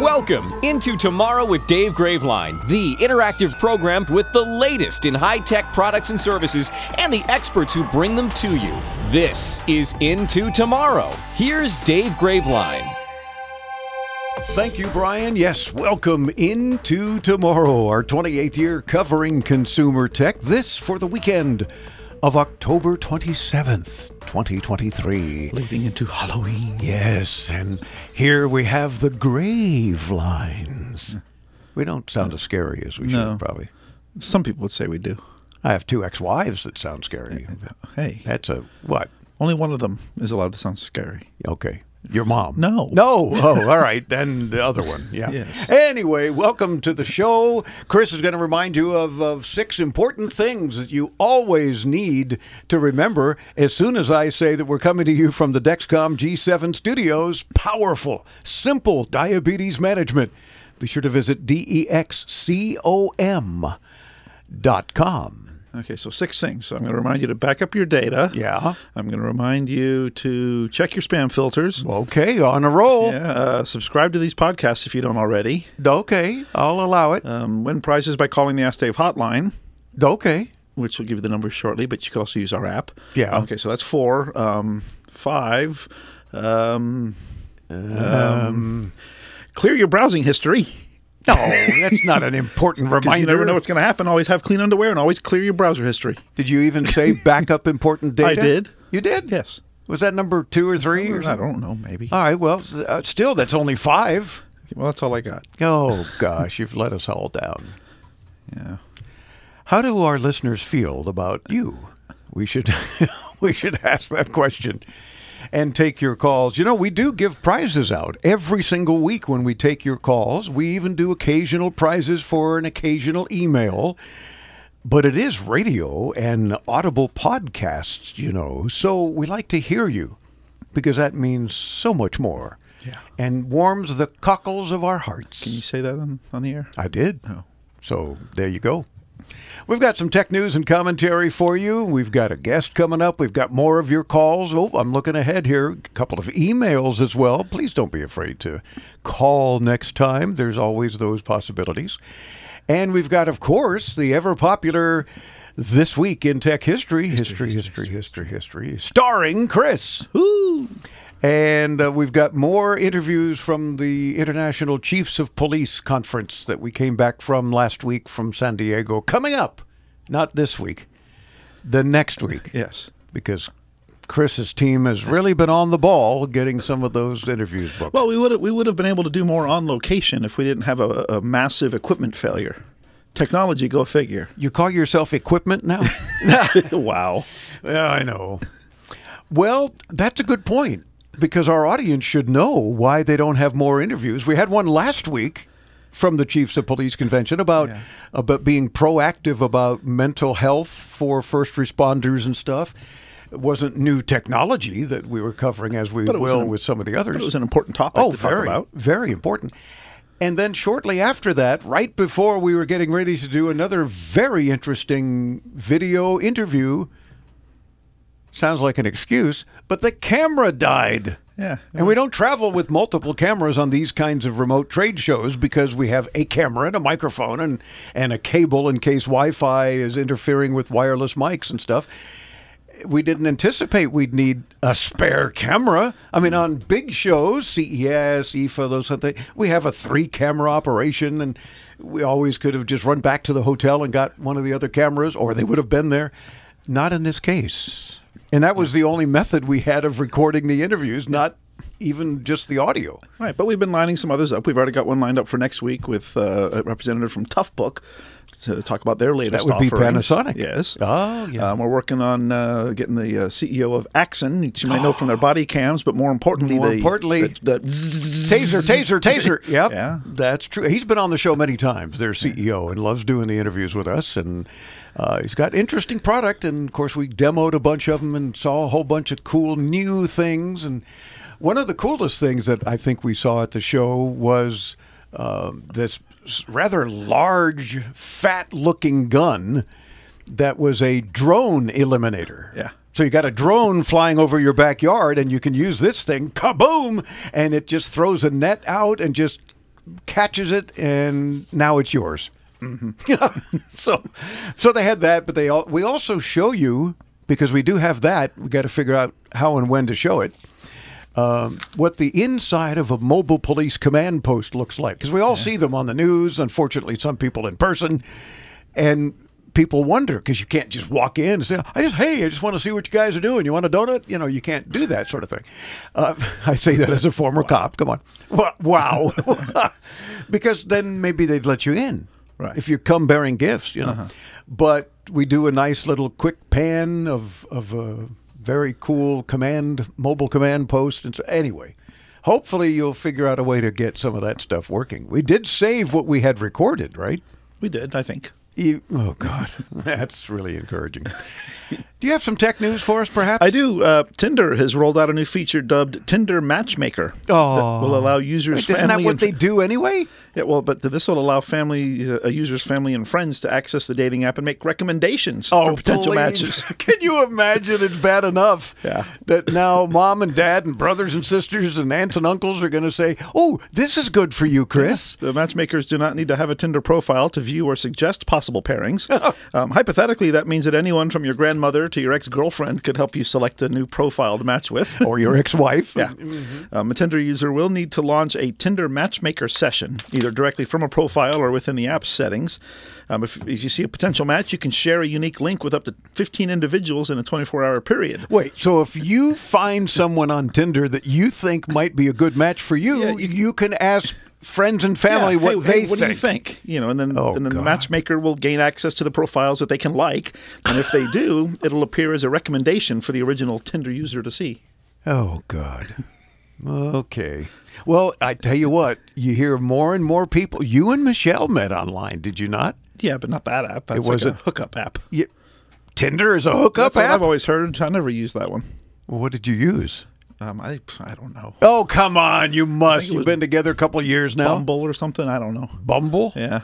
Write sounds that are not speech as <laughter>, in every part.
Welcome into Tomorrow with Dave Graveline, the interactive program with the latest in high tech products and services and the experts who bring them to you. This is Into Tomorrow. Here's Dave Graveline. Thank you, Brian. Yes, welcome into tomorrow, our 28th year covering consumer tech. This for the weekend of October 27th, 2023. Leading into Halloween. Yes, and here we have the Gravelines. We don't sound as scary as we No. should, probably. Some people would say we do. I have two ex wives that sound scary. Hey, That's a what? only one of them is allowed to sound scary. Okay. Your mom? No. No. Oh, all right. Then the other one. Yeah. Yes. Anyway, welcome to the show. Chris is going to remind you of, of six important things that you always need to remember as soon as I say that we're coming to you from the Dexcom G7 studios. Powerful, simple diabetes management. Be sure to visit E DEXCOM dot com. Okay, so six things. So I'm going to remind you to back up your data. Yeah. I'm going to remind you to check your spam filters. Okay, on a roll. Yeah, uh, subscribe to these podcasts if you don't already. Okay, I'll allow it. Um, win prizes by calling the Ask Dave hotline, Okay. which will give you the number shortly, but you could also use our app. Yeah. Okay, so that's four. Um, five. Um, um, clear your browsing history. No, that's not an important <laughs> reminder. you never know what's going to happen. Always have clean underwear and always clear your browser history. Did you even say backup important <laughs> data? I did. You did? Yes. Was that number two or three? Or I don't know, maybe. All right. Well, uh, still, that's only five. Well, that's all I got. Oh gosh, you've let us all down. Yeah. How do our listeners feel about you? We should <laughs> we should ask that question and take your calls. You know, we do give prizes out every single week when we take your calls. We even do occasional prizes for an occasional email. But it is radio and audible podcasts, you know. So we like to hear you because that means so much more. Yeah. And warms the cockles of our hearts. Can you say that on, on the air? I did. Oh. So there you go. We've got some tech news and commentary for you. We've got a guest coming up. We've got more of your calls. Oh, I'm looking ahead here. A couple of emails as well. Please don't be afraid to call next time. There's always those possibilities. And we've got, of course, the ever popular This Week in Tech History. History, history, history, history. Starring Chris. Woo! And uh, we've got more interviews from the International Chiefs of Police conference that we came back from last week from San Diego coming up. Not this week, the next week. Yes. Because Chris's team has really been on the ball getting some of those interviews booked. Well, we would we would have been able to do more on location if we didn't have a, a massive equipment failure. Technology, go figure. you call yourself equipment now? <laughs> wow. Yeah, I know. Well, that's a good point because our audience should know why they don't have more interviews. We had one last week from the Chiefs of Police Convention about about being proactive about mental health for first responders and stuff. It wasn't new technology that we were covering as we will an- with some of the others. It was an important topic Oh, to very, talk about. very important. And then shortly after that, right before we were getting ready to do another very interesting video interview, sounds like an excuse, but the camera died. Yeah. And we don't travel with multiple cameras on these kinds of remote trade shows because we have a camera and a microphone and, and a cable in case Wi Fi is interfering with wireless mics and stuff we didn't anticipate we'd need a spare camera. I mean, on big shows, CES, IFA, those sort of things, we have a three camera operation, and we always could have just run back to the hotel and got one of the other cameras, or they would have been there. Not in this case. And that was the only method we had of recording the interviews, not even just the audio. Right, but we've been lining some others up. We've already got one lined up for next week with uh, a representative from Toughbook to talk about their latest. That would be offerings. Panasonic. Yes. Oh, yeah. Um, we're working on uh, getting the uh, CEO of Axon, which you may know from their <gasps> body cams, but more importantly, More the, importantly, the, the Taser, taser, taser. <laughs> Yep. Yeah. That's true. He's been on the show many times, their CEO, and loves doing the interviews with us. And Uh, he's got interesting product, and of course, we demoed a bunch of them and saw a whole bunch of cool new things. And one of the coolest things that I think we saw at the show was um, this rather large, fat-looking gun that was a drone eliminator. Yeah. So you got a drone flying over your backyard, and you can use this thing, kaboom, and it just throws a net out and just catches it, and now it's yours. <laughs> so, so they had that, but they all, we also show you because we do have that. We got to figure out how and when to show it. Um, what the inside of a mobile police command post looks like because we all see them on the news. Unfortunately, some people in person, and people wonder because you can't just walk in and say, "I just hey, I just want to see what you guys are doing. You want a donut?" You know, you can't do that sort of thing. Uh, <laughs> I say that as a former cop. Come on, wow, <laughs> because then maybe they'd let you in Right. if you come bearing gifts, you know. Uh-huh. But we do a nice little quick pan of of a very cool command mobile command post, and so anyway. Hopefully, you'll figure out a way to get some of that stuff working. We did save what we had recorded, right? We did, I think. You, oh God, <laughs> that's really encouraging. <laughs> Do you have some tech news for us, perhaps? I do. Uh, Tinder has rolled out a new feature dubbed Tinder Matchmaker Oh. that will allow users, Wait, isn't that what and, they do anyway? yeah, well, but this will allow family, uh, users, family, and friends to access the dating app and make recommendations for potential please. matches. <laughs> Can you imagine? It's bad enough <laughs> Yeah. that now mom and dad and brothers and sisters and aunts and uncles are going to say, "Oh, this is good for you, Chris." The matchmakers do not need to have a Tinder profile to view or suggest possible pairings. <laughs> um, hypothetically, that means that anyone from your grandmother to your ex girlfriend could help you select a new profile to match with. or your ex-wife. Yeah. Um, a Tinder user will need to launch a Tinder matchmaker session, either directly from a profile or within the app settings. Um, if, if you see a potential match, you can share a unique link with up to 15 individuals in a 24 hour period. Wait, so if you find someone on Tinder that you think might be a good match for you, Yeah, you, you- can ask friends and family Yeah, what hey, they hey, what think. do you think? You know, and then Oh, and then the matchmaker will gain access to the profiles that they can like, and if they do, it'll appear as a recommendation for the original Tinder user to see. Oh God. Okay. Well, I tell you what, you hear more and more people. You and Michelle met online, did you not? Yeah, but not that app. That's It was like a a- hookup app. You, Tinder is a hookup That's what app. I've always heard. I never used that one. Well, what did you use? Um, I I don't know. Oh, come on. You must. You've been together a couple of years now. Bumble or something. I don't know. Bumble? Yeah.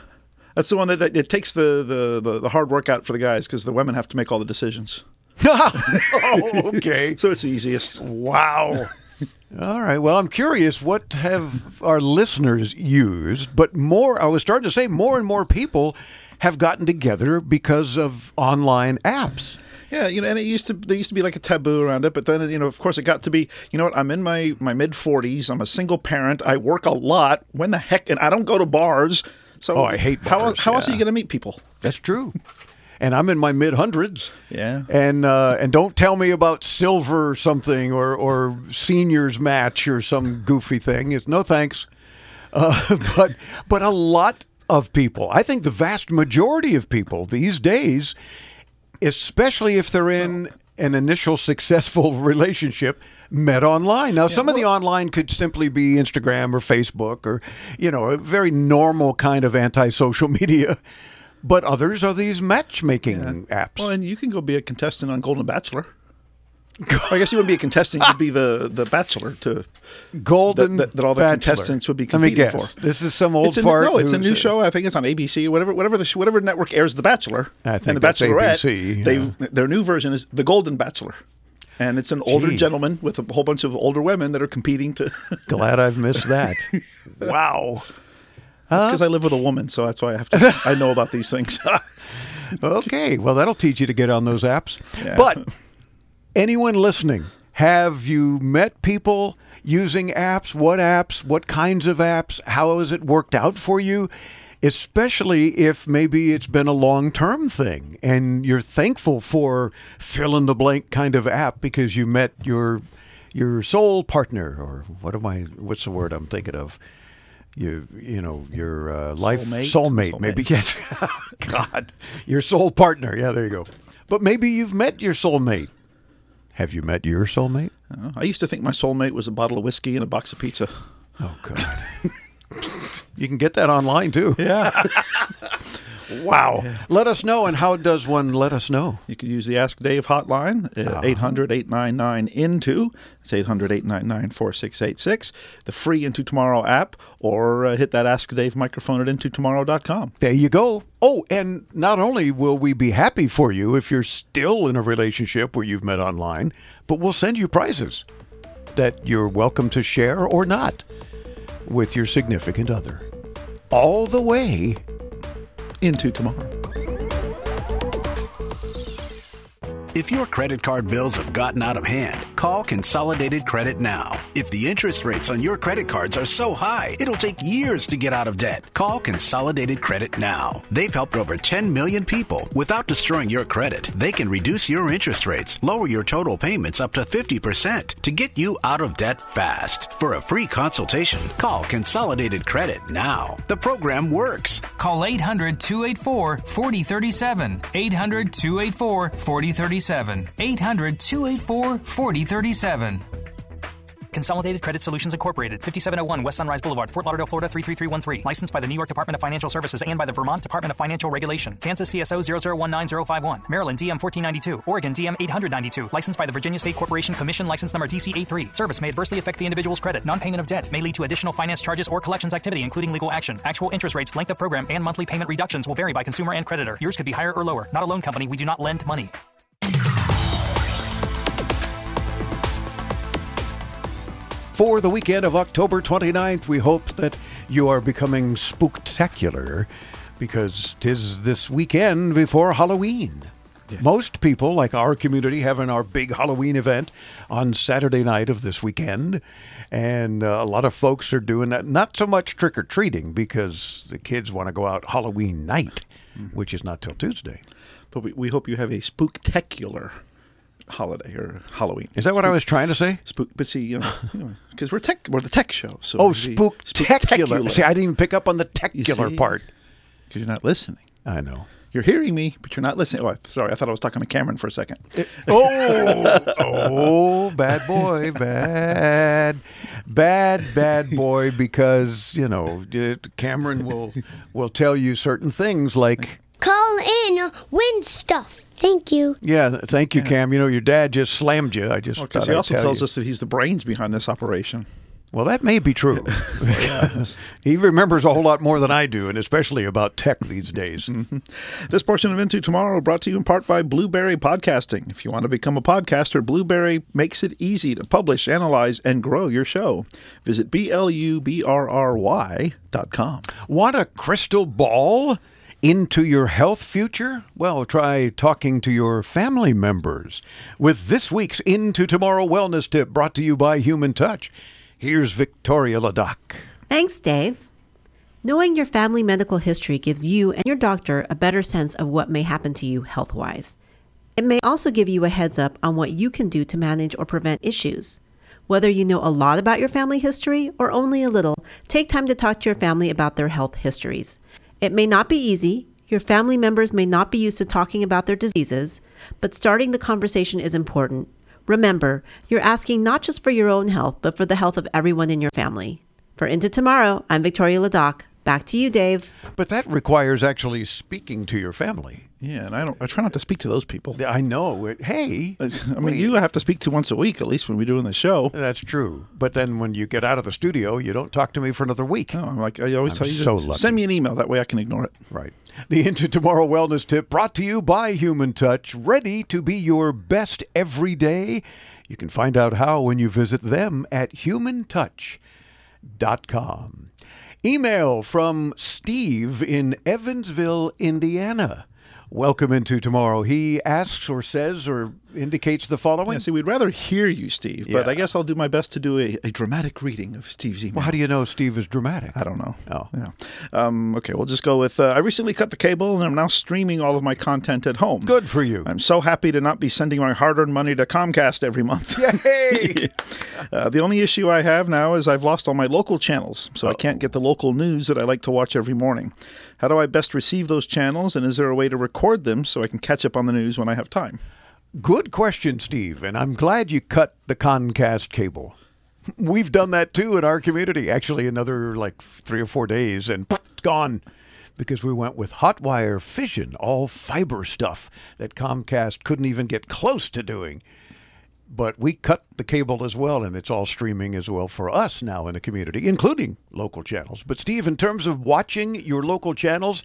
That's the one that it takes the, the, the, the hard work out for the guys because the women have to make all the decisions. <laughs> oh, okay. <laughs> So it's the easiest. Wow. <laughs> All right. Well, I'm curious. What have our listeners used? But more, I was starting to say, more and more people have gotten together because of online apps. Yeah, you know, and it used to there used to be like a taboo around it, but then you know, of course, it got to be, you know what? I'm in my my mid 40s. I'm a single parent. I work a lot. When the heck? And I don't go to bars. So Oh, I hate how bars, how else are you going to meet people? That's true. And I'm in my mid hundreds. Yeah. And uh, and don't tell me about silver or something or or seniors match or some goofy thing. It's no thanks. Uh, <laughs> but but a lot of people, I think the vast majority of people these days, especially if they're in an initial successful <laughs> relationship, met online. Now, some of the online could simply be Instagram or Facebook or you know a very normal kind of antisocial <laughs> media. But others are these matchmaking apps. Well, and you can go be a contestant on Golden Bachelor. I guess you wouldn't be a contestant; you'd be the the bachelor to Golden that, that all the Bachelor. contestants would be competing for. This is some old It's a, fart. no, it's a new show. I think it's on ABC, or whatever, whatever the whatever network airs The Bachelor I think and The Bachelorette. ABC, They yeah. their new version is The Golden Bachelor, and it's an older Gee. gentleman with a whole bunch of older women that are competing to. <laughs> Glad I've missed that. wow. That's because I live with a woman, so that's why I have to. I know about these things. <laughs> Okay. Well, that'll teach you to get on those apps. Yeah. But anyone listening, have you met people using apps? What apps? What kinds of apps? How has it worked out for you? Especially if maybe it's been a long term thing and you're thankful for fill in the blank kind of app because you met your your soul partner or what am I what's the word I'm thinking of? You you know, your uh, life Soulmate? soulmate, Soulmate. maybe yes. <laughs> God, your soul partner. Yeah, there you go. But maybe you've met your soulmate. Have you met your soulmate? Uh, I used to think my soulmate was a bottle of whiskey and a box of pizza. Oh God. <laughs> you can get that online too. Yeah. <laughs> Wow. Let us know. And how does one let us know? You can use the Ask Dave hotline at 800 899 INTO. It's 800 899 4686. The free Into Tomorrow app, or uh, hit that Ask Dave microphone at intotomorrow.com. There you go. Oh, and not only will we be happy for you if you're still in a relationship where you've met online, but we'll send you prizes that you're welcome to share or not with your significant other. All the way Into Tomorrow. If your credit card bills have gotten out of hand, call Consolidated Credit now. If the interest rates on your credit cards are so high, it'll take years to get out of debt. Call Consolidated Credit now. They've helped over 10 million people without destroying your credit. They can reduce your interest rates, lower your total payments up to 50% to get you out of debt fast. For a free consultation, call Consolidated Credit now. The program works. Call 800 284 4037. 800 284 4037. 800 284 4037. Consolidated Credit Solutions Incorporated, 5701 West Sunrise Boulevard, Fort Lauderdale, Florida 33313. Licensed by the New York Department of Financial Services and by the Vermont Department of Financial Regulation. Kansas CSO 0019051. Maryland DM 1492. Oregon DM 892. Licensed by the Virginia State Corporation Commission license number DC83. Service may adversely affect the individual's credit. Non-payment of debt may lead to additional finance charges or collections activity, including legal action. Actual interest rates, length of program, and monthly payment reductions will vary by consumer and creditor. Yours could be higher or lower. Not a loan company. We do not lend money. For the weekend of October 29th, we hope that you are becoming spooktacular because tis this weekend before Halloween. Most people, like our community, having our big Halloween event on Saturday night of this weekend. And uh, a lot of folks are doing that. Not so much trick or treating because the kids want to go out Halloween night, which is not till Tuesday. But we, we hope you have a spooktacular holiday or Halloween. Is that what I was trying to say? Spook, but see, you know, because we're tech, we're the tech show. So Oh, spooktacular. See, I didn't even pick up on the tecular see? part. because you're not listening. I know. You're hearing me, but you're not listening. Oh, sorry, I thought I was talking to Cameron for a second. Oh, <laughs> oh, bad boy, bad, bad, bad boy. Because you know, it- Cameron will will tell you certain things like, Call in, win stuff. Thank you. "Yeah, thank you, Cam. You know, your dad just slammed you. I just Because thought he I'd also tell tells you." us that he's the brains behind this operation. Well, that may be true. <laughs> he remembers a whole lot more than I do, and especially about tech these days. Mm-hmm. This portion of Into Tomorrow brought to you in part by Blubrry Podcasting. If you want to become a podcaster, Blueberry makes it easy to publish, analyze, and grow your show. Visit B-L-U-B-R-R-Y dot com. Want a crystal ball into your health future? Well, try talking to your family members with this week's Into Tomorrow Wellness Tip brought to you by Human Touch. Here's Victoria Ladoc. Thanks, Dave. Knowing your family medical history gives you and your doctor a better sense of what may happen to you health wise. It may also give you a heads up on what you can do to manage or prevent issues. Whether you know a lot about your family history or only a little, take time to talk to your family about their health histories. It may not be easy. Your family members may not be used to talking about their diseases, but starting the conversation is important. Remember, you're asking not just for your own health, but for the health of everyone in your family. For Into Tomorrow, I'm Victoria Ladoc. Back to you, Dave. But that requires actually speaking to your family. Yeah, and I don't. I try not to speak to those people. I know. Hey, I mean, you have to speak to once a week at least when we're doing the show. that's true. But then when you get out of the studio, you don't talk to me for another week. No, I'm like I always I'm tell you, to so lucky. send me an email. That way I can ignore it. Right. The Into Tomorrow Wellness Tip brought to you by Human Touch, ready to be your best every day. You can find out how when you visit them at humantouch.com. Email from Steve in Evansville, Indiana. Welcome into tomorrow. He asks or says or indicates the following. Yeah, see, we'd rather hear you, Steve, but I guess I'll do my best to do a, a dramatic reading of Steve's email. well, how do you know Steve is dramatic? I don't know. Oh. yeah. Um, okay, we'll just go with. Uh, I recently cut the cable, and I'm now streaming all of my content at home. Good for you. I'm so happy to not be sending my hard-earned money to Comcast every month. <laughs> Yay! <laughs> Uh, the only issue I have now is I've lost all my local channels, so I can't get the local news that I like to watch every morning. How do I best receive those channels, and is there a way to record them so I can catch up on the news when I have time? Good question, Steve. And I'm glad you cut the Comcast cable. <laughs> We've done that too in our community. Actually, another like three or four days, and <laughs> it's gone because we went with Hotwire Fision, all fiber stuff that Comcast couldn't even get close to doing. But we cut the cable as well, and it's all streaming as well for us now in the community, including local channels. But, Steve, in terms of watching your local channels,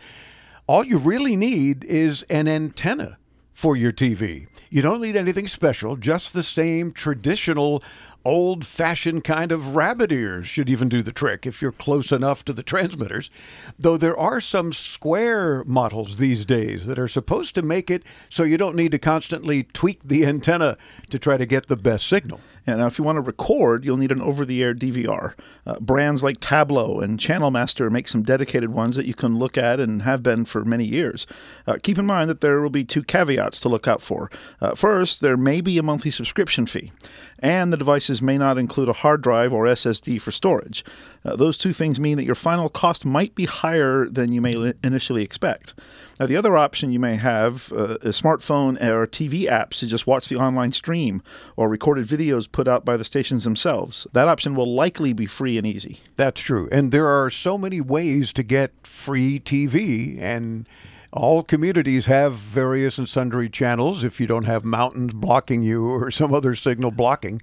all you really need is an antenna for your TV. You don't need anything special, just the same traditional old fashioned kind of rabbit ears should even do the trick if you're close enough to the transmitters. Though there are some square models these days that are supposed to make it so you don't need to constantly tweak the antenna to try to get the best signal. Yeah, now, if you want to record, you'll need an over the air DVR. Uh, brands like Tablo and Channel Master make some dedicated ones that you can look at and have been for many years. Uh, keep in mind that there will be two caveats to look out for. Uh, first, there may be a monthly subscription fee, and the devices may not include a hard drive or SSD for storage. Uh, those two things mean that your final cost might be higher than you may li- initially expect. Now, the other option you may have uh, is smartphone or TV apps to just watch the online stream or recorded videos put out by the stations themselves. That option will likely be free and easy. That's true. And there are so many ways to get free TV, and all communities have various and sundry channels if you don't have mountains blocking you or <laughs> some other signal blocking.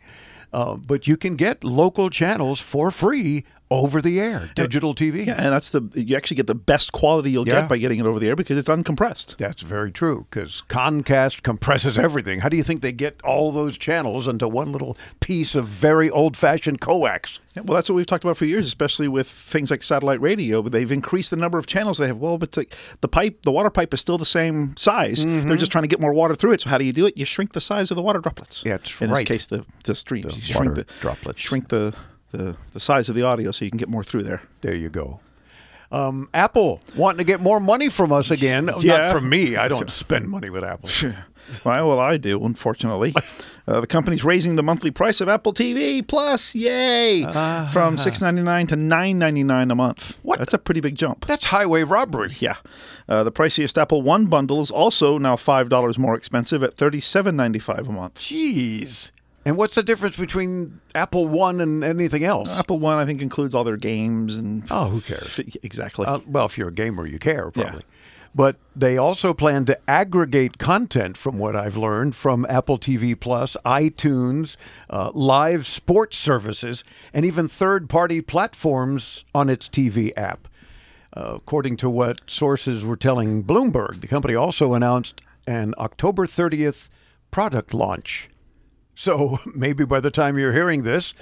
Uh, but you can get local channels for free over the air, digital TV. Yeah, and that's the you actually get the best quality you'll Yeah. get by getting it over the air because it's uncompressed. That's very true because Comcast compresses everything. How do you think they get all those channels into one little piece of very old fashioned coax? Yeah, well, that's what we've talked about for years, especially with things like satellite radio. But they've increased the number of channels they have. Well, but the, the pipe, the water pipe, is still the same size. Mm-hmm. They're just trying to get more water through it. So how do you do it? You shrink the size of the water droplets. Yeah, that's In right. this case, the the streams. The you shrink the droplets. Shrink the, the the size of the audio so you can get more through there. There you go. Um, Apple wanting to get more money from us again. Yeah. Not from me. I don't <laughs> spend money with Apple. <laughs> Well, well, I do, unfortunately. <laughs> Uh, the company's raising the monthly price of Apple TV Plus, yay, from six ninety nine to nine ninety nine a month. What? That's a pretty big jump. That's highway robbery. Yeah, uh, the priciest Apple One bundle is also now five dollars more expensive at thirty seven ninety five a month. Jeez. And what's the difference between Apple One and anything else? Apple One, I think, includes all their games and Oh, who cares? <laughs> exactly. Uh, well, if you're a gamer, you care Yeah. probably. But they also plan to aggregate content, from what I've learned, from Apple TV Plus, iTunes, uh, live sports services, and even third party platforms on its TV app. Uh, according to what sources were telling Bloomberg, the company also announced an October 30th product launch. So <laughs> maybe by the time you're hearing this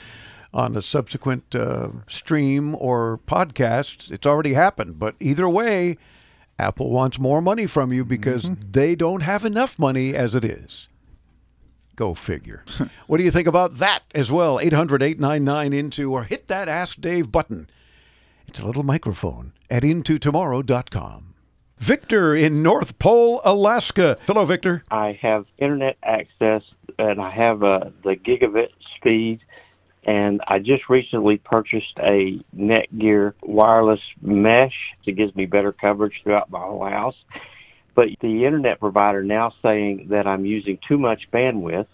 on a subsequent uh, stream or podcast, it's already happened. But either way, Apple wants more money from you because they don't have enough money as it is. Go figure. <laughs> what do you think about that as well? 800 899 into or hit that Ask Dave button. It's a little microphone at intotomorrow.com. Victor in North Pole, Alaska. Hello, Victor. I have internet access and I have uh, the gigabit speed. And I just recently purchased a Netgear wireless mesh that gives me better coverage throughout my whole house. But the internet provider now saying that I'm using too much bandwidth.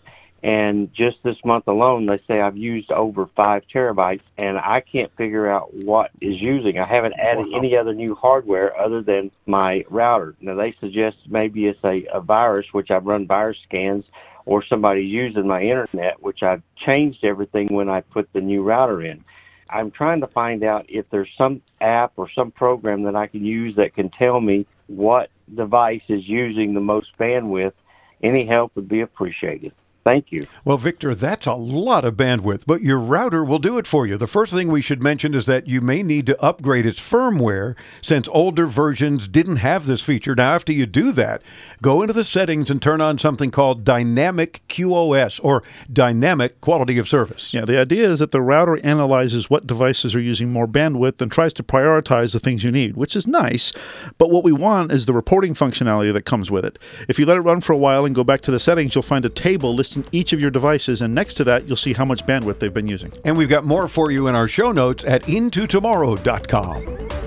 And just this month alone, they say I've used over five terabytes, and I can't figure out what is using. I haven't added any other new hardware other than my router. Now they suggest maybe it's a, a virus, which I've run virus scans, or somebody's using my internet, which I've changed everything when I put the new router in. I'm trying to find out if there's some app or some program that I can use that can tell me what device is using the most bandwidth. Any help would be appreciated. Thank you. Well, Victor, that's a lot of bandwidth, but your router will do it for you. The first thing we should mention is that you may need to upgrade its firmware since older versions didn't have this feature. Now, after you do that, go into the settings and turn on something called Dynamic QoS or Dynamic Quality of Service. Yeah, the idea is that the router analyzes what devices are using more bandwidth and tries to prioritize the things you need, which is nice. But what we want is the reporting functionality that comes with it. If you let it run for a while and go back to the settings, you'll find a table listing each of your devices, and next to that, you'll see how much bandwidth they've been using. And we've got more for you in our show notes at intotomorrow.com.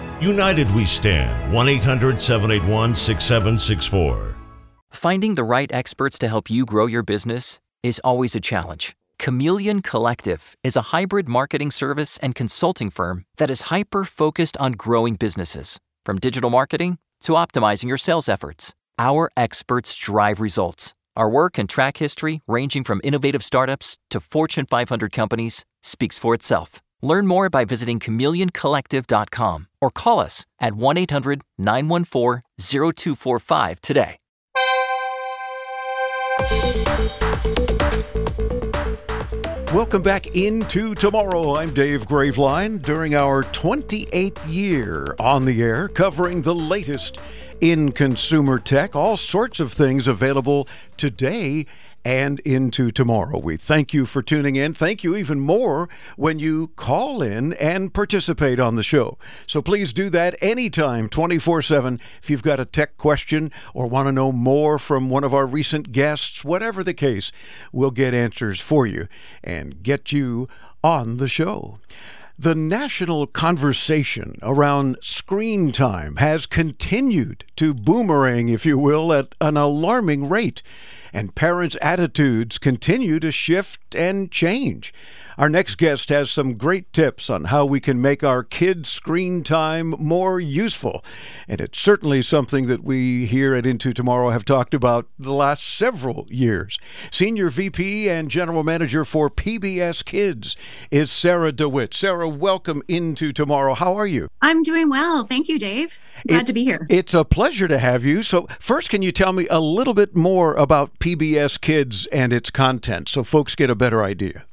United we stand. 1 800 781 6764. Finding the right experts to help you grow your business is always a challenge. Chameleon Collective is a hybrid marketing service and consulting firm that is hyper focused on growing businesses, from digital marketing to optimizing your sales efforts. Our experts drive results. Our work and track history, ranging from innovative startups to Fortune 500 companies, speaks for itself. Learn more by visiting chameleoncollective.com or call us at 1 800 914 0245 today. Welcome back into tomorrow. I'm Dave Graveline during our 28th year on the air, covering the latest in consumer tech, all sorts of things available today and into tomorrow. We thank you for tuning in. Thank you even more when you call in and participate on the show. So please do that anytime, 24 7. If you've got a tech question or want to know more from one of our recent guests, whatever the case, we'll get answers for you and get you on the show. The national conversation around screen time has continued to boomerang, if you will, at an alarming rate and parents' attitudes continue to shift and change. Our next guest has some great tips on how we can make our kids' screen time more useful. And it's certainly something that we here at Into Tomorrow have talked about the last several years. Senior VP and General Manager for PBS Kids is Sara DeWitt. Sarah, welcome into Tomorrow. How are you? I'm doing well. Thank you, Dave. Glad It- to be here. It's a pleasure to have you. So, first, can you tell me a little bit more about PBS Kids and its content so folks get a better idea?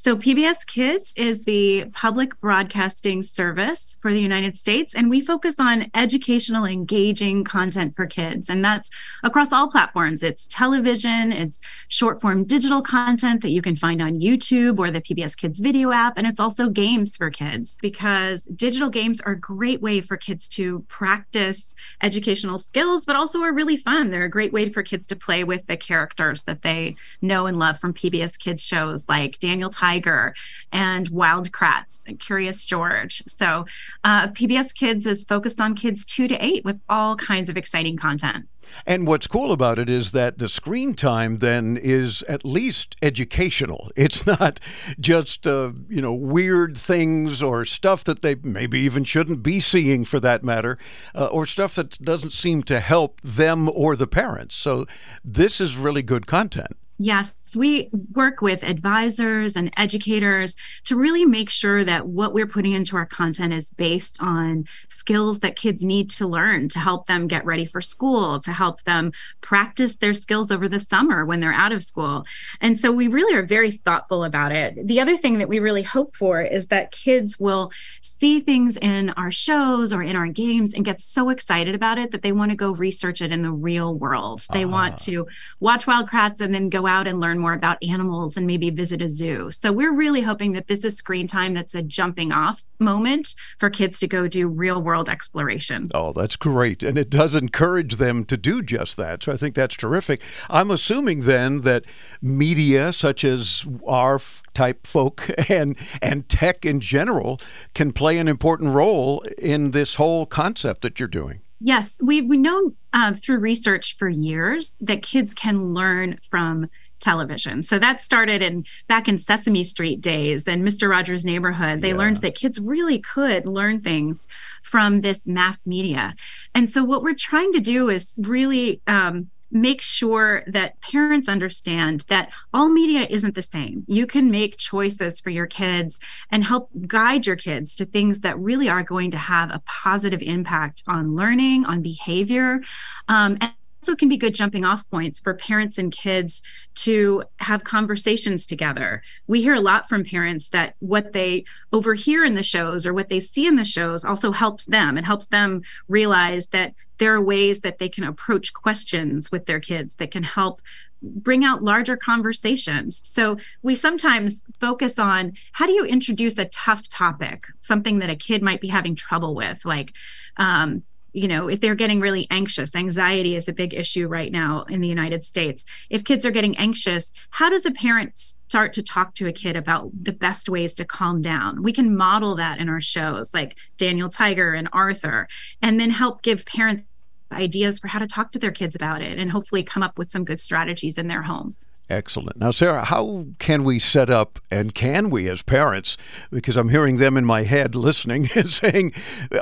So, PBS Kids is the public broadcasting service for the United States, and we focus on educational, engaging content for kids. And that's across all platforms it's television, it's short form digital content that you can find on YouTube or the PBS Kids video app, and it's also games for kids because digital games are a great way for kids to practice educational skills, but also are really fun. They're a great way for kids to play with the characters that they know and love from PBS Kids shows like Daniel Tiger and Wild Kratts and Curious George. So uh, PBS Kids is focused on kids two to eight with all kinds of exciting content. And what's cool about it is that the screen time then is at least educational. <laughs> It's not just uh, you know weird things or stuff that they maybe even shouldn't be seeing for that matter, uh, or stuff that doesn't seem to help them or the parents. So this is really good content. Yes, we work with advisors and educators to really make sure that what we're putting into our content is based on skills that kids need to learn to help them get ready for school, to help them practice their skills over the summer when they're out of school. And so we really are very thoughtful about it. The other thing that we really hope for is that kids will see things in our shows or in our games and get so excited about it that they want to go research it in the real world. They want ah. to watch Wild Kratts and then go out and learn more about animals and maybe visit a zoo. So we're really hoping that this is screen time that's a jumping off moment for kids to go do real world exploration. Oh, that's great. And it does encourage them to do just that. So I think that's terrific. I'm assuming then that media such as our type folk <laughs> and and tech in general can play an important role in this whole concept that you're doing. Yes, we we know uh, through research for years that kids can learn from television. So that started in back in Sesame Street days and Mr. Rogers' Neighborhood. They learned that kids really could learn things from this mass media. And so what we're trying to do is really um, make sure that parents understand that all media isn't the same. You can make choices for your kids and help guide your kids to things that really are going to have a positive impact on learning, on behavior. Um, and also can be good jumping off points for parents and kids to have conversations together. We hear a lot from parents that what they overhear in the shows or what they see in the shows also helps them. It helps them realize that there are ways that they can approach questions with their kids that can help bring out larger conversations. So we sometimes focus on how do you introduce a tough topic, something that a kid might be having trouble with, like um, you know, if they're getting really anxious, anxiety is a big issue right now in the United States. If kids are getting anxious, how does a parent start to talk to a kid about the best ways to calm down? We can model that in our shows like Daniel Tiger and Arthur, and then help give parents ideas for how to talk to their kids about it and hopefully come up with some good strategies in their homes. Excellent. Now, Sara, how can we set up, and can we as parents, because I'm hearing them in my head listening, <laughs> saying,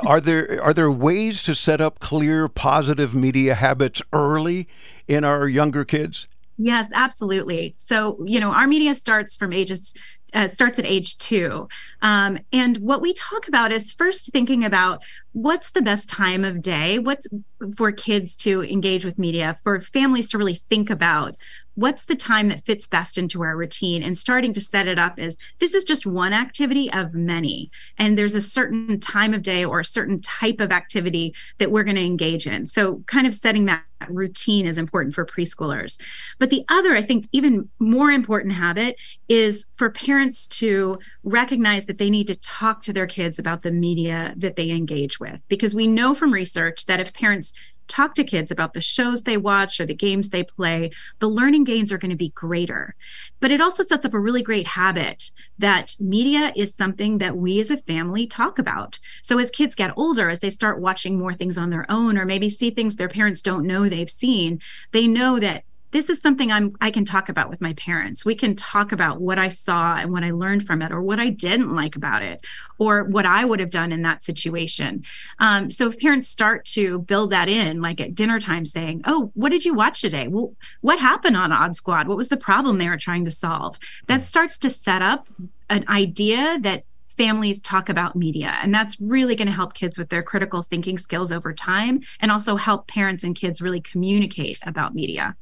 are there are there ways to set up clear, positive media habits early in our younger kids? Yes, absolutely. So, you know, our media starts from ages uh, starts at age two. Um, and what we talk about is first thinking about what's the best time of day, what's for kids to engage with media, for families to really think about what's the time that fits best into our routine? And starting to set it up as this is just one activity of many. And there's a certain time of day or a certain type of activity that we're going to engage in. So kind of setting that routine is important for preschoolers. But the other i think even more important habit is for parents to recognize that they need to talk to their kids about the media that they engage with. Because we know from research that if parents talk to kids about the shows they watch or the games they play, the learning gains are going to be greater. But it also sets up a really great habit that media is something that we as a family talk about. So as kids get older, as they start watching more things on their own, or maybe see things their parents don't know they've seen, they know that this is something I'm I can talk about with my parents. We can talk about what I saw and what I learned from it, or what I didn't like about it, or what I would have done in that situation. Um, so if parents start to build that in, like at dinner time, saying, "Oh, what did you watch today? Well, what happened on Odd Squad? What was the problem they were trying to solve?" That starts to set up an idea that families talk about media. And that's really going to help kids with their critical thinking skills over time and also help parents and kids really communicate about media.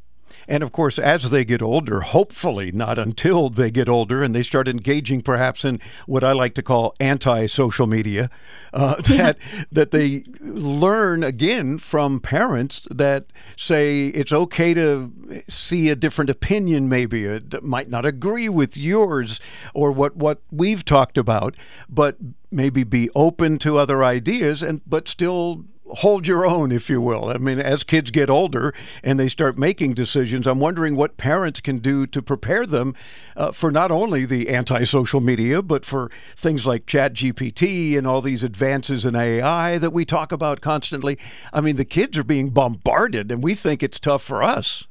And of course, as they get older, hopefully not until they get older and they start engaging perhaps in what I like to call anti-social media, uh, <laughs> that that they learn again from parents that say it's okay to see a different opinion, maybe it might not agree with yours or what what we've talked about, but maybe be open to other ideas and but still hold your own, if you will. I mean, as kids get older and they start making decisions, I'm wondering what parents can do to prepare them uh, for not only the anti-social media, but for things like Chat GPT and all these advances in AI that we talk about constantly. I mean, the kids are being bombarded, and we think it's tough for us.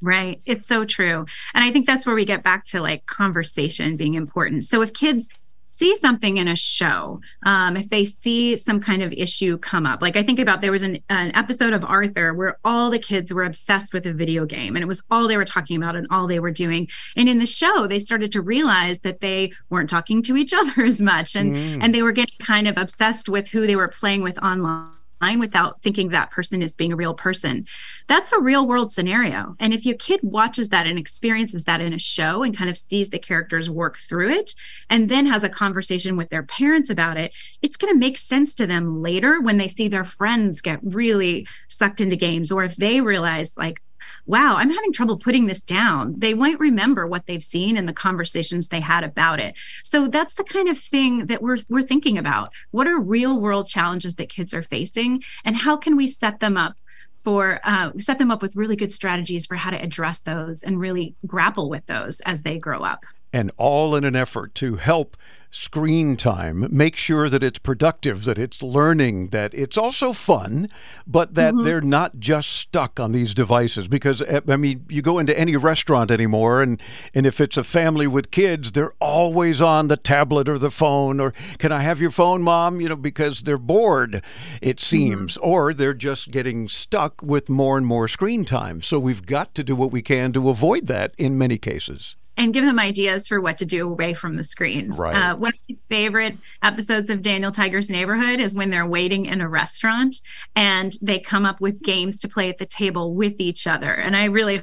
Right. It's so true. And I think that's where we get back to like conversation being important. So if kids see something in a show, um, if they see some kind of issue come up, like I think about there was an, an episode of Arthur where all the kids were obsessed with a video game and it was all they were talking about and all they were doing. And in the show, they started to realize that they weren't talking to each <laughs> other as much and, mm. and they were getting kind of obsessed with who they were playing with online without thinking that person is being a real person. That's a real world scenario. And if your kid watches that and experiences that in a show and kind of sees the characters work through it and then has a conversation with their parents about it, it's going to make sense to them later when they see their friends get really sucked into games or if they realize like wow, I'm having trouble putting this down. They won't remember what they've seen and the conversations they had about it. So that's the kind of thing that we're we're thinking about. What are real world challenges that kids are facing and how can we set them up for uh, set them up with really good strategies for how to address those and really grapple with those as they grow up. And all in an effort to help screen time, make sure that it's productive, that it's learning, that it's also fun, but that Mhm. they're not just stuck on these devices. Because uh, I mean, you go into any restaurant anymore, and and if it's a family with kids, they're always on the tablet or the phone, or can I have your phone, mom? You know, because they're bored, it seems, or they're just getting stuck with more and more screen time. So we've got to do what we can to avoid that in many cases. And give them ideas for what to do away from the screens. Right. Uh, one of my favorite episodes of Daniel Tiger's Neighborhood is when they're waiting in a restaurant and they come up with games to play at the table with each other. And I really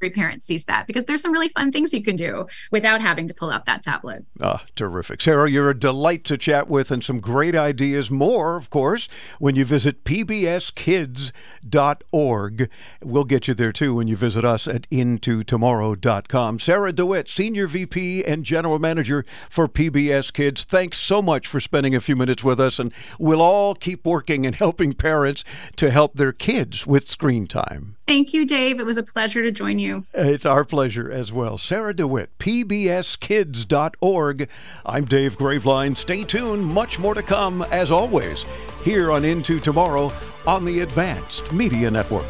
every parent sees that because there's some really fun things you can do without having to pull out that tablet. Ah, terrific. Sara, you're a delight to chat with and some great ideas. More, of course, when you visit pbskids.org. We'll get you there too when you visit us at intotomorrow.com. Sara DeWitt, Senior VP and General Manager for PBS Kids, thanks so much for spending a few minutes with us. And we'll all keep working and helping parents to help their kids with screen time. Thank you, Dave. It was a pleasure to join you. It's our pleasure as well. Sara DeWitt, pbskids.org. I'm Dave Graveline. Stay tuned. Much more to come, as always, here on Into Tomorrow on the Advanced Media Network.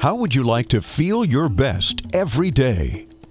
How would you like to feel your best every day?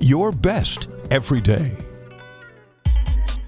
your best every day.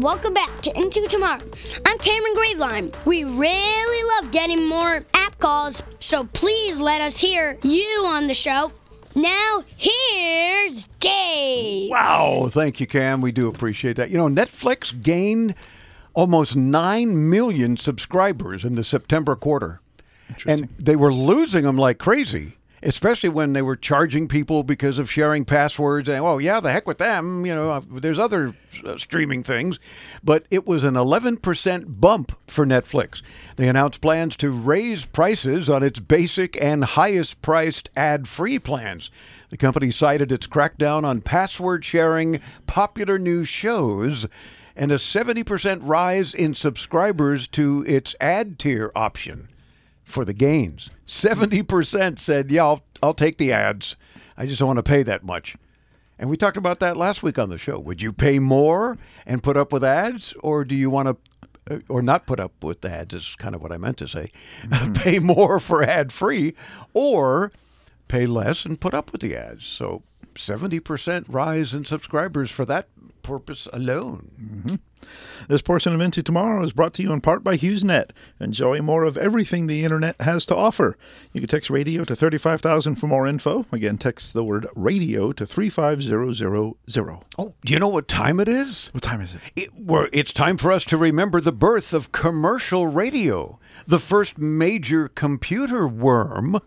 Welcome back to Into Tomorrow. I'm Cameron Graveline. We really love getting more app calls, so please let us hear you on the show. Now, here's Dave. Wow, thank you, Cam. We do appreciate that. You know, Netflix gained almost 9 million subscribers in the September quarter. And they were losing them like crazy, especially when they were charging people because of sharing passwords. And, oh, yeah, the heck with them. You know, uh, there's other uh, streaming things. But it was an 11% bump for Netflix. They announced plans to raise prices on its basic and highest priced ad free plans. The company cited its crackdown on password sharing popular new shows and a 70% rise in subscribers to its ad tier option for the gains. 70% said, yeah, I'll, I'll take the ads. I just don't want to pay that much. And we talked about that last week on the show. Would you pay more and put up with ads, or do you want to, uh, or not put up with the ads, is kind of what I meant to say. <laughs> pay more for ad free, or pay less and put up with the ads. So 70% rise in subscribers for that purpose alone. Mm-hmm. This portion of Into Tomorrow is brought to you in part by HughesNet. Enjoy more of everything the internet has to offer. You can text radio to 35000 for more info. Again, text the word radio to 35000. Oh, do you know what time it is? What time is it? It, well, it's time for us to remember the birth of commercial radio, the first major computer worm,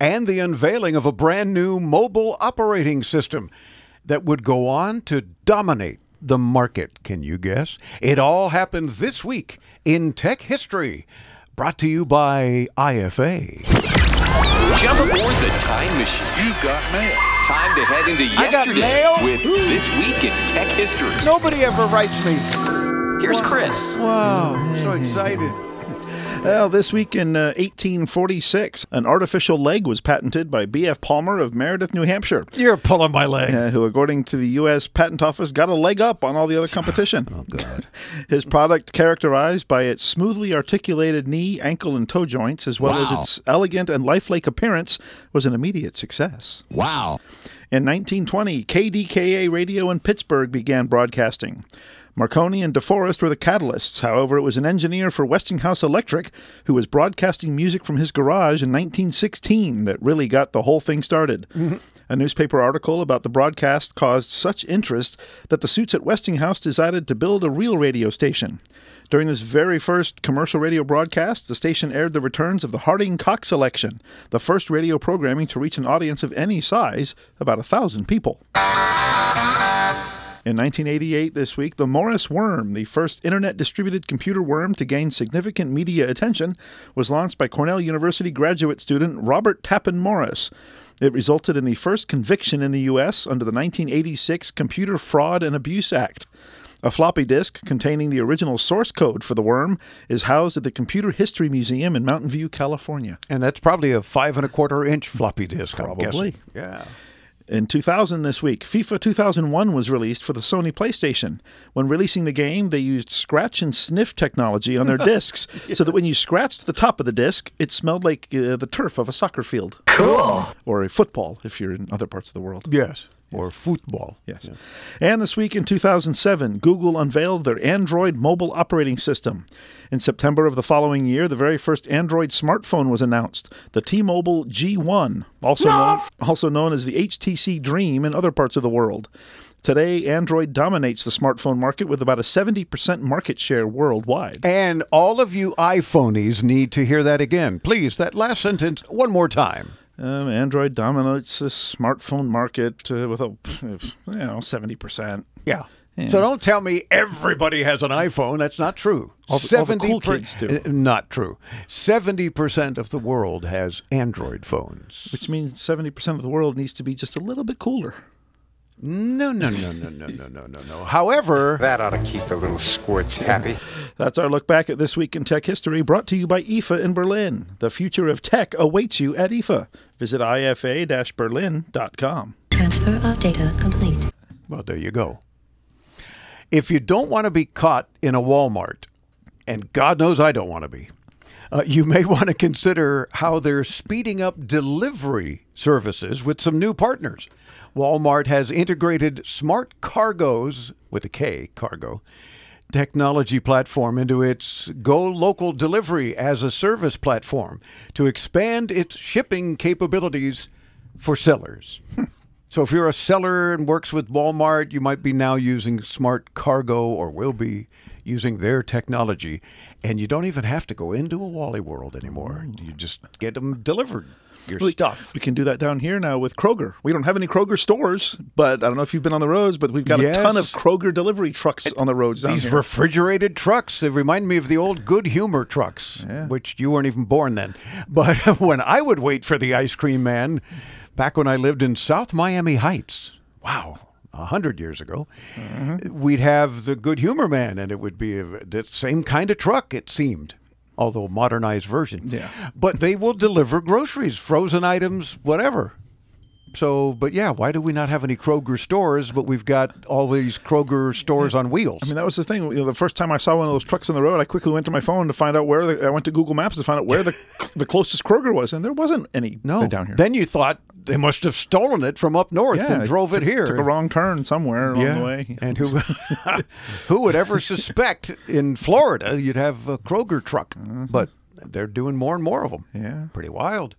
and the unveiling of a brand new mobile operating system that would go on to dominate the market. Can you guess? It all happened this week in tech history. Brought to you by IFA. Jump aboard the time machine. You got mail. Time to head into yesterday mail. with This Week in Tech History. Nobody ever writes me. Here's Chris. Wow, I'm so excited. Well, this week in uh, 1846, an artificial leg was patented by B.F. Palmer of Meredith, New Hampshire. You're pulling my leg. uh, who, according to the U.S. Patent Office, got a leg up on all the other competition. <laughs> oh, God. <laughs> His product, characterized by its smoothly articulated knee, ankle, and toe joints, as well Wow. as its elegant and lifelike appearance, was an immediate success. Wow. In 1920, KDKA Radio in Pittsburgh began broadcasting. Marconi and DeForest were the catalysts. However, it was an engineer for Westinghouse Electric who was broadcasting music from his garage in 1916 that really got the whole thing started. Mm-hmm. A newspaper article about the broadcast caused such interest that the suits at Westinghouse decided to build a real radio station. During this very first commercial radio broadcast, the station aired the returns of the Harding Cox election, the first radio programming to reach an audience of any size, about a thousand people. In 1988, this week, the Morris Worm, the first internet distributed computer worm to gain significant media attention, was launched by Cornell University graduate student Robert Tappan Morris. It resulted in the first conviction in the U.S. under the 1986 Computer Fraud and Abuse Act. A floppy disk containing the original source code for the worm is housed at the Computer History Museum in Mountain View, California. And that's probably a five and a quarter inch floppy disk. Probably. Yeah. In 2000 this week, FIFA 2001 was released for the Sony PlayStation. When releasing the game, they used scratch and sniff technology on their <laughs> discs so that when you scratched the top of the disc, it smelled like uh, the turf of a soccer field. Cool. Or a football if you're in other parts of the world. Yes. Or football. Yes. And this week in 2007, Google unveiled their Android mobile operating system. In September of the following year, the very first Android smartphone was announced, the T-Mobile G1, also known, also known as the HTC Dream in other parts of the world. Today, Android dominates the smartphone market with about a 70% market share worldwide. And all of you iPhonies need to hear that again. Please, that last sentence one more time. Um, Android dominates the smartphone market uh, with a you know 70%. Yeah. Yeah. So don't tell me everybody has an iPhone. That's not true. All the- all the cool per- kids do. Uh, Not true. 70% of the world has Android phones. Which means 70% of the world needs to be just a little bit cooler. No, no, no, no, no, no, no, no, no. However, that ought to keep the little squirts happy. That's our look back at this week in tech history, brought to you by IFA in Berlin. The future of tech awaits you at IFA. Visit ifa-berlin.com. Transfer of data complete. Well, there you go. If you don't want to be caught in a Walmart, and God knows I don't want to be, uh, you may <laughs> want to consider how they're speeding up delivery services with some new partners. Walmart has integrated SmartKargo's, with a K, cargo, technology platform into its Go Local Delivery as a Service platform to expand its shipping capabilities for sellers. <laughs> So if you're a seller and works with Walmart, you might be now using SmartKargo or will be using their technology. And you don't even have to go into a Wally World anymore. Mm. You just get them delivered, your We- stuff. We can do that down here now with Kroger. We don't have any Kroger stores, but I don't know if you've been on the roads, but we've got a ton of Kroger delivery trucks on the roads down These here. refrigerated trucks, they remind me of the old Good Humor trucks, which you weren't even born then. But <laughs> when I would wait for the ice cream man, back when I lived in South Miami Heights, wow, a hundred years ago, mm-hmm. we'd have the Good Humor man, and it would be the same kind of truck, it seemed. Although modernized version. Yeah. But they will deliver groceries, frozen items, whatever. So, but yeah, why do we not have any Kroger stores, but we've got all these Kroger stores on wheels? I mean, that was the thing. You know, the first time I saw one of those trucks on the road, I quickly went to my phone to find out where the, I went to Google Maps to find out where the <laughs> the closest Kroger was, and there wasn't any No, down here. Then you thought they must have stolen it from up north Yeah, and drove it took- here. Took a wrong turn somewhere along yeah. the way. And who <laughs> <laughs> who would ever suspect in Florida you'd have a Kroger truck? But they're doing more and more of them. Mm-hmm. Yeah. Pretty wild.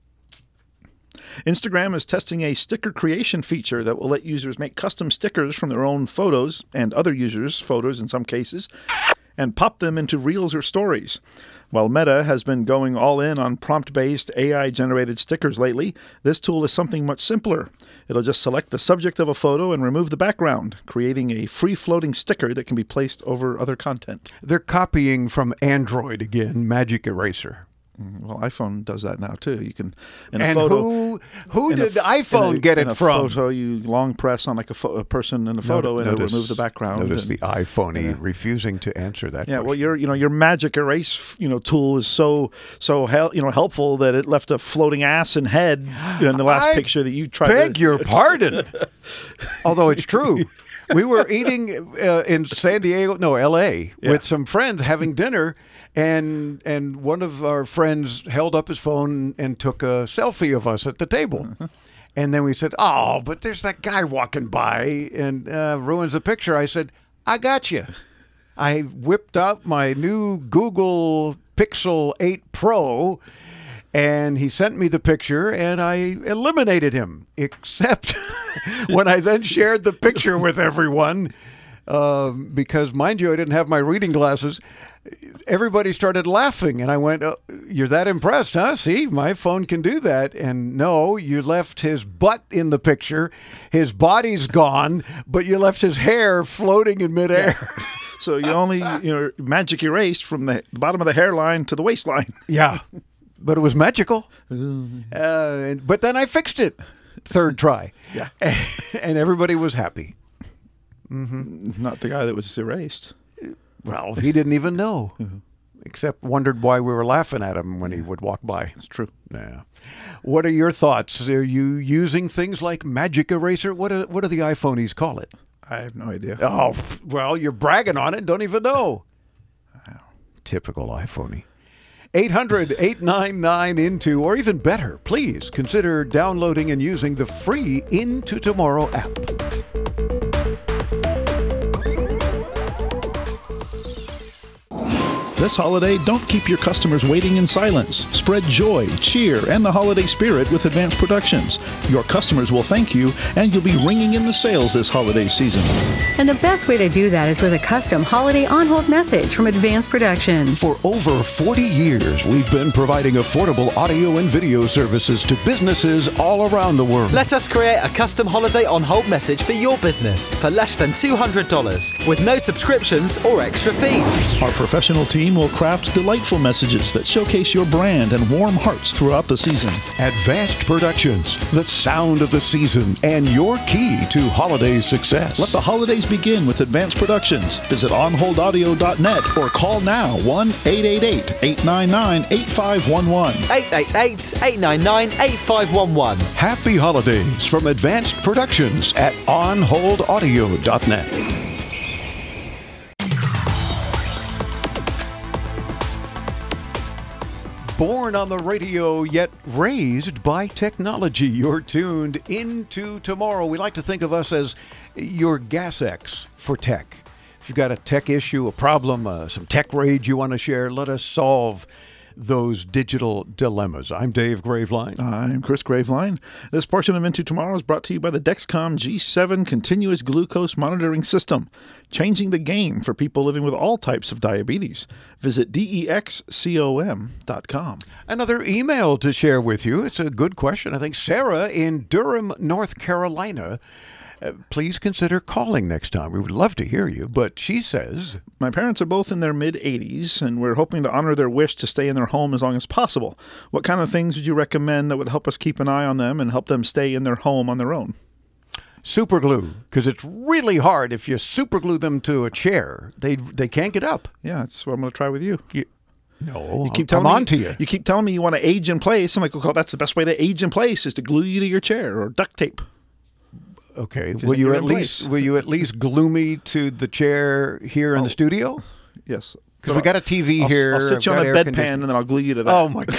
Instagram is testing a sticker creation feature that will let users make custom stickers from their own photos and other users' photos in some cases and pop them into reels or stories. While Meta has been going all in on prompt based AI generated stickers lately, this tool is something much simpler. It'll just select the subject of a photo and remove the background, creating a free floating sticker that can be placed over other content. They're copying from Android again, Magic Eraser. Well, iPhone does that now too. You can in a And photo. who- who in a did the iPhone in a- get in it a from? Photo, you long press on like a, pho- a person in a photo, and Notice- it'll remove the background. Notice and- the iPhone Yeah. refusing to answer that. Yeah, well, your you know your magic erase you know tool is so so hel- you know helpful that it left a floating ass and head in the last I picture that you tried. beg to, your <laughs> pardon. <laughs> Although it's true. We were eating uh, in San Diego, no, L.A., Yeah. with some friends having dinner, and and one of our friends held up his phone and took a selfie of us at the table. <laughs> And then we said, "Oh, but there's that guy walking by and uh, ruins the picture." I said, "I got you." I whipped out my new Google Pixel 8 Pro and he sent me the picture and I eliminated him, except <laughs> when I then shared the picture with everyone. Um, because, mind you, I didn't have my reading glasses. Everybody started laughing, and I went, oh, You're that impressed, huh? See, my phone can do that. And no, you left his butt in the picture. His body's gone, but you left his hair floating in midair. <laughs> So you only you know magic erased from the bottom of the hairline to the waistline. <laughs> Yeah, but it was magical. Uh, but then I fixed it, third try. Yeah. <laughs> and everybody was happy. Mm-hmm. Not the guy that was erased. Well, he didn't even know, <laughs> except wondered why we were laughing at him when he would walk by. That's true. Yeah. What are your thoughts? Are you using things like Magic Eraser? What do, what do the iPhonies call it? I have no idea. Oh, well, you're bragging on it. Don't even know. Typical iPhoney. 800 899 Into, or even better, please consider downloading and using the free Into Tomorrow app. This holiday, don't keep your customers waiting in silence. Spread joy, cheer, and the holiday spirit with Advanced Productions. Your customers will thank you, and you'll be ringing in the sales this holiday season. And the best way to do that is with a custom holiday on hold message from Advanced Productions. For over 40 years, we've been providing affordable audio and video services to businesses all around the world. Let us create a custom holiday on hold message for your business for less than $200 with no subscriptions or extra fees. Our professional team will craft delightful messages that showcase your brand and warm hearts throughout the season. Advanced Productions, the sound of the season, and your key to holiday success. Let the holidays begin with Advanced Productions. Visit onholdaudio.net or call now 1 888 899 8511. 888 899 8511. Happy holidays from Advanced Productions at onholdaudio.net. Born on the radio, yet raised by technology. You're tuned into tomorrow. We like to think of us as your gas X for tech. If you've got a tech issue, a problem, uh, some tech rage you want to share, let us solve those digital dilemmas. I'm Dave Graveline. I'm Chris Graveline. This portion of Into Tomorrow is brought to you by the Dexcom G7 Continuous Glucose Monitoring System, changing the game for people living with all types of diabetes. Visit dexcom.com. Another email to share with you. It's a good question. I think Sarah in Durham, North Carolina. Uh, please consider calling next time. We would love to hear you. But she says, My parents are both in their mid 80s, and we're hoping to honor their wish to stay in their home as long as possible. What kind of things would you recommend that would help us keep an eye on them and help them stay in their home on their own? super glue, because it's really hard if you super glue them to a chair. They they can't get up. Yeah, that's what I'm going to try with you. You, no, you keep I'm telling me, on to you. You keep telling me you want to age in place. I'm like, well, that's the best way to age in place is to glue you to your chair or duct tape. Okay. Will you at least place. will you at least glue me to the chair here in the studio? Yes. Because we got a TV I'll, here. I'll sit you on a bedpan and then I'll glue you to that. Oh my god.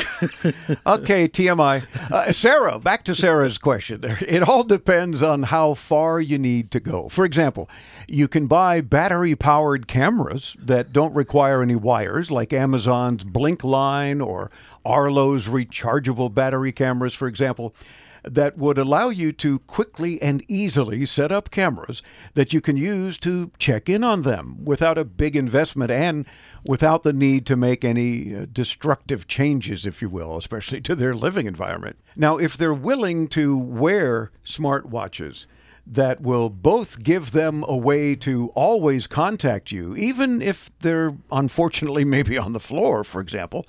<laughs> okay, TMI. Uh, Sarah, back to Sarah's question. It all depends on how far you need to go. For example, you can buy battery-powered cameras that don't require any wires, like Amazon's Blink Line or Arlo's rechargeable battery cameras, for example. That would allow you to quickly and easily set up cameras that you can use to check in on them without a big investment and without the need to make any uh, destructive changes, if you will, especially to their living environment. Now, if they're willing to wear smartwatches, that will both give them a way to always contact you, even if they're unfortunately <laughs> maybe on the floor, for example,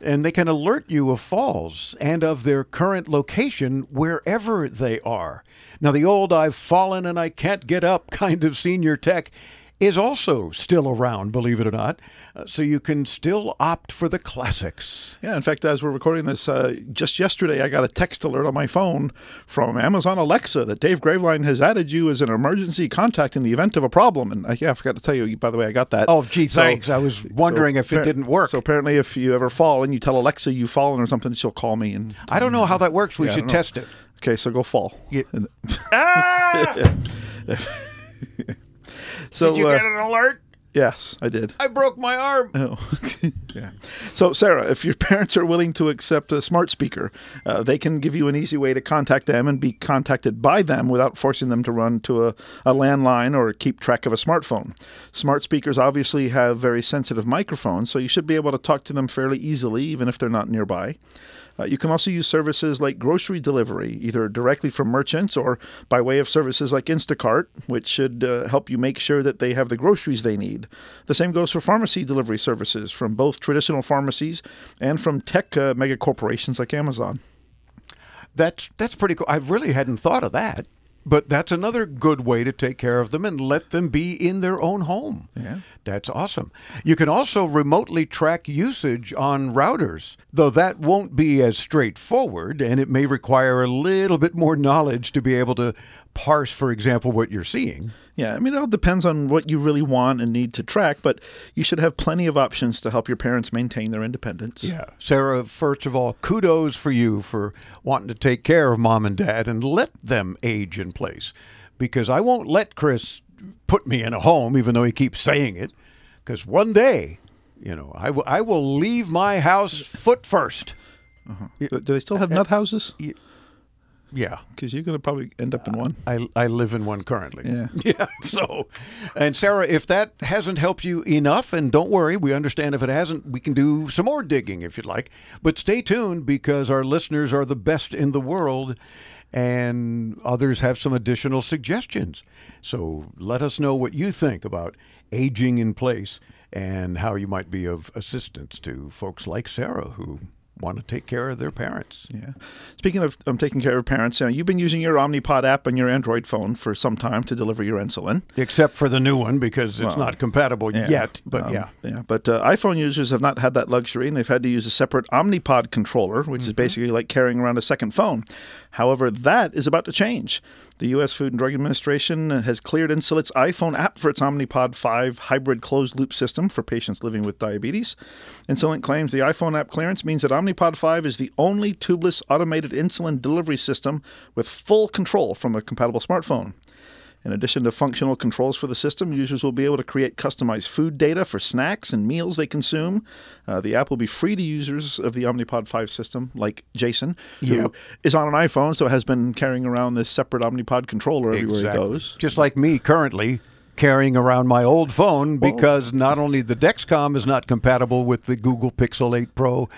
and they can alert you of falls and of their current location wherever they are. Now, the old I've fallen and I can't get up <laughs> kind of senior tech is also still around, believe it or not. Uh, so you can still opt for the classics. Yeah, in fact, as we're recording this, uh, just yesterday I got a text alert on my phone from Amazon Alexa that Dave Graveline has added you as an emergency contact in the event of a problem. And uh, yeah, I forgot to tell you, by the way, I got that. Oh, gee, thanks. I was wondering if it didn't work. So apparently, if you ever fall and you tell Alexa you've fallen or something, she'll call me. And I don't know how that works. We Yeah, should test it. Okay, so go fall. Yeah. <laughs> Ah! <laughs> <laughs> so Did you uh, get an alert? Yes, I did. I broke my arm. Oh, <laughs> yeah. So, Sarah, if your <laughs> parents are willing to accept a smart speaker, uh, they can give you an easy way to contact them and be contacted by them without forcing them to run to a, a landline or keep track of a smartphone. Smart speakers obviously have very sensitive microphones, so you should be able to talk to them fairly easily, even if they're not nearby. Uh, you can also use services like grocery delivery, either directly from merchants or by way of services like Instacart, which should uh, help you make sure that they have the groceries they need. The same goes for pharmacy delivery services from both traditional pharmacies and from tech uh, mega corporations like Amazon. That's that's pretty cool. I really hadn't thought of that. But that's another good way to take care of them and let them be in their own home. Yeah. That's awesome. You can also remotely track usage on routers, though that won't be as straightforward and it may require a little bit more knowledge to be able to parse, for example, what you're seeing. Yeah, I mean, it all depends on what you really want and need to track, but you should have plenty of options to help your parents maintain their independence. Yeah. Sarah, first of all, kudos for you for wanting to take care of mom and dad and let them age in place. Because I won't let Chris put me in a home, even though he keeps saying it. Because one day, you know, I will- I will leave my house foot 1st uh-huh. Do do they still have nut houses? Yeah. Because you're going to probably end up in one. I, I live in one currently. Yeah. <laughs> Yeah. So, and Sarah, if that hasn't helped you enough, and don't worry, we understand if it hasn't, we can do some more digging if you'd like. But stay tuned because our listeners are the best in the world and others have some additional suggestions. So let us know what you think about aging in place and how you might be of assistance to folks like Sarah who want to take care of their parents. Yeah. Speaking of um, taking care of parents, uh, you've been using your Omnipod app on your Android phone for some time to deliver your insulin. Except for the new one because it's Well, not compatible Yeah. yet. But Um, yeah. yeah. But uh, iPhone users have not had that luxury, and they've had to use a separate Omnipod controller, which Mm-hmm. is basically like carrying around a second phone. However, that is about to change. The U.S. Food and Drug Administration has cleared Insulet's iPhone app for its Omnipod 5 hybrid closed loop system for patients living with diabetes. Insulet claims the iPhone app clearance means that Omnipod 5 is the only tubeless automated insulin delivery system with full control from a compatible smartphone. In addition to functional controls for the system, users will be able to create customized food data for snacks and meals they consume. Uh, the app will be free to users of the Omnipod 5 system, like Jason, who Yep. is on an iPhone, so has been carrying around this separate Omnipod controller everywhere Exactly. he goes. Just like me currently carrying around my old phone because not only the Dexcom is not compatible with the Google Pixel 8 Pro,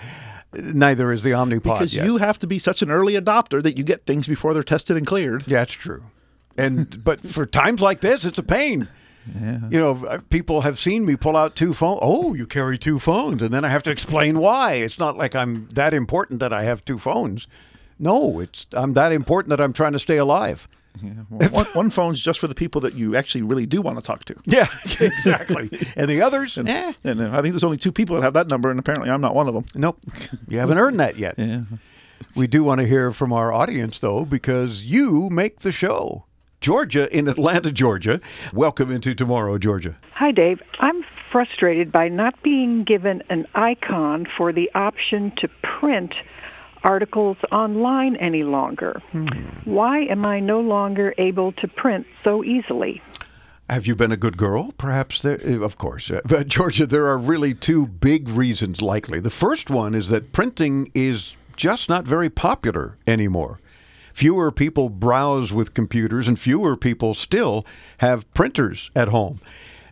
neither is the Omnipod Because yet. you have to be such an early adopter that you get things before they're tested and cleared. Yeah, that's true. And but for times like this, it's a pain. Yeah. You know, people have seen me pull out two phones. Oh, you carry two phones, and then I have to explain why. It's not like I'm that important that I have two phones. No, it's I'm that important that I'm trying to stay alive. Well, one, one phone's just for the people that you actually really do want to talk to. Yeah, <laughs> exactly. and the others, And, eh. and, uh, I think there's only two people that have that number, and apparently I'm not one of them. Nope. You haven't earned that yet. <laughs> Yeah. We do want to hear from our audience, though, because you make the show. Georgia in Atlanta, Georgia. Welcome into tomorrow, Georgia. Hi, Dave. I'm frustrated by not being given an icon for the option to print articles online any longer. Why am I no longer able to print so easily? Have you been a good girl? Perhaps, there, eh, of course. Uh, But, Georgia, there are really two big reasons likely. The first one is that printing is just not very popular anymore. Fewer people browse with computers, and fewer people still have printers at home.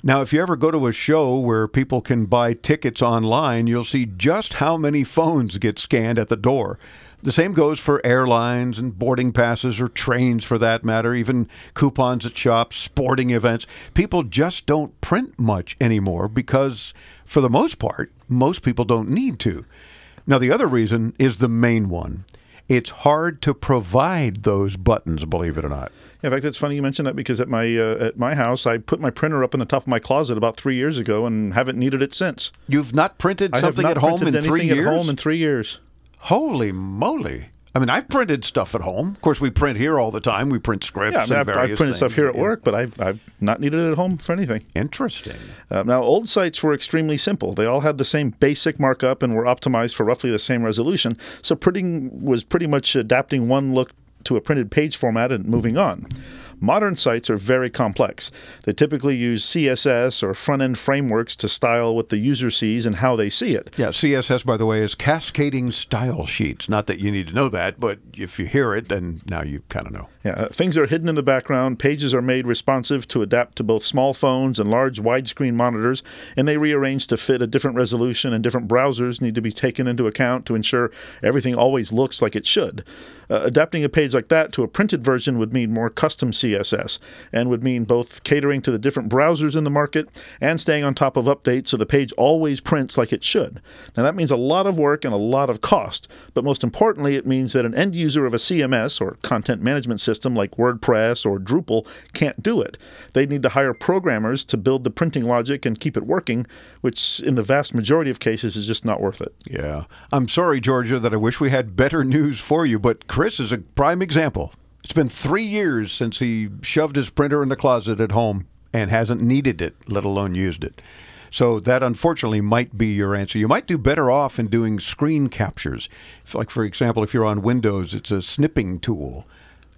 Now, if you ever go to a show where people can buy tickets online, you'll see just how many phones get scanned at the door. The same goes for airlines and boarding passes or trains for that matter, even coupons at shops, sporting events. People just don't print much anymore because, for the most part, most people don't need to. Now, the other reason is the main one. It's hard to provide those buttons, believe it or not. In fact, it's funny you mentioned that because at my uh, at my house, I put my printer up in the top of my closet about three years ago and haven't needed it since. You've not printed I have something not at home printed in three anything years? At home in three years. Holy moly! I mean, I've printed stuff at home. Of course, we print here all the time. We print scripts Yeah, I mean, and I've, various I've printed stuff here at work, but I've, I've not needed it at home for anything. Interesting. Uh, now, old sites were extremely simple. They all had the same basic markup and were optimized for roughly the same resolution. So printing was pretty much adapting one look to a printed page format and moving on. Modern sites are very complex. They typically use CSS or front end frameworks to style what the user sees and how they see it. Yeah, CSS, by the way, is cascading style sheets. Not that you need to know that, but if you hear it, then now you kind of know. Yeah, uh, things are hidden in the background. Pages are made responsive to adapt to both small phones and large widescreen monitors, and they rearrange to fit a different resolution, and different browsers need to be taken into account to ensure everything always looks like it should. Uh, adapting a page like that to a printed version would mean more custom CSS, and would mean both catering to the different browsers in the market and staying on top of updates so the page always prints like it should. Now, that means a lot of work and a lot of cost, but most importantly, it means that an end user of a CMS or content management system like WordPress or Drupal can't do it. They need to hire programmers to build the printing logic and keep it working, which in the vast majority of cases is just not worth it. Yeah. I'm sorry, Georgia, that I wish we had better news for you, but Chris is a prime example. It's been three years since he shoved his printer in the closet at home and hasn't needed it, let alone used it. So that unfortunately might be your answer. You might do better off in doing screen captures. If, like, for example, if you're on Windows, it's a snipping tool,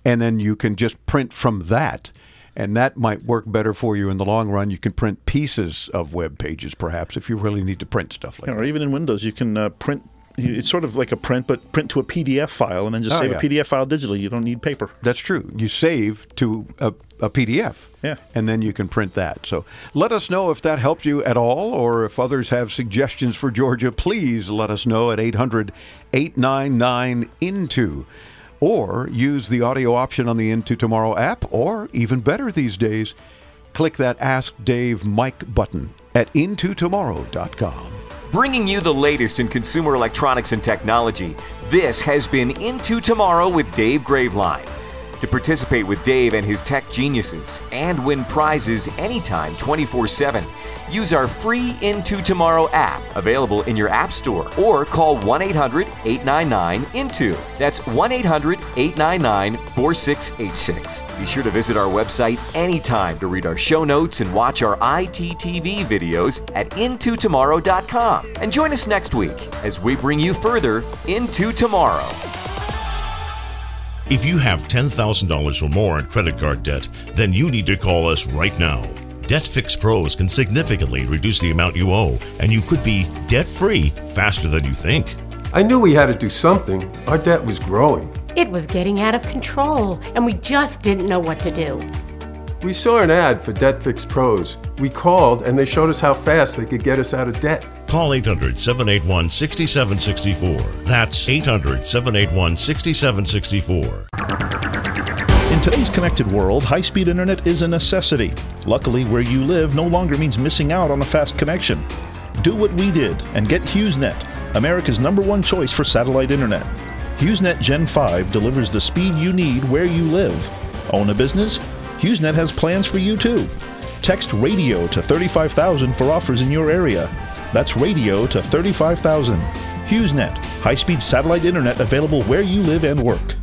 and then you can just print from that. And that might work better for you in the long run. You can print pieces of web pages, perhaps, if you really need to print stuff like Yeah, or even in Windows, you can uh, print. It's sort of like a print, but print to a PDF file and then just Oh, save yeah. a PDF file digitally. You don't need paper. That's true. You save to a, a PDF. Yeah. And then you can print that. So let us know if that helped you at all or if others have suggestions for Georgia. Please let us know at 800 899 INTO. Or use the audio option on the Into Tomorrow app, or even better these days, click that Ask Dave Mike button at intotomorrow.com. Bringing you the latest in consumer electronics and technology, this has been Into Tomorrow with Dave Graveline. To participate with Dave and his tech geniuses and win prizes anytime 24 7, use our free Into Tomorrow app available in your App Store or call 1 800 899 INTO. That's 1 800 899 4686. Be sure to visit our website anytime to read our show notes and watch our ITTV videos at intotomorrow.com. And join us next week as we bring you further into tomorrow. If you have $10,000 or more in credit card debt, then you need to call us right now. Debt Fix Pros can significantly reduce the amount you owe, and you could be debt free faster than you think. I knew we had to do something. Our debt was growing. It was getting out of control, and we just didn't know what to do. We saw an ad for Debt Fix Pros. We called and they showed us how fast they could get us out of debt. Call 800 781 6764. That's 800 781 6764. In today's connected world, high speed internet is a necessity. Luckily, where you live no longer means missing out on a fast connection. Do what we did and get HughesNet, America's number one choice for satellite internet. HughesNet Gen 5 delivers the speed you need where you live. Own a business? HughesNet has plans for you too. Text radio to 35000 for offers in your area. That's radio to 35000. HughesNet, high speed satellite internet available where you live and work.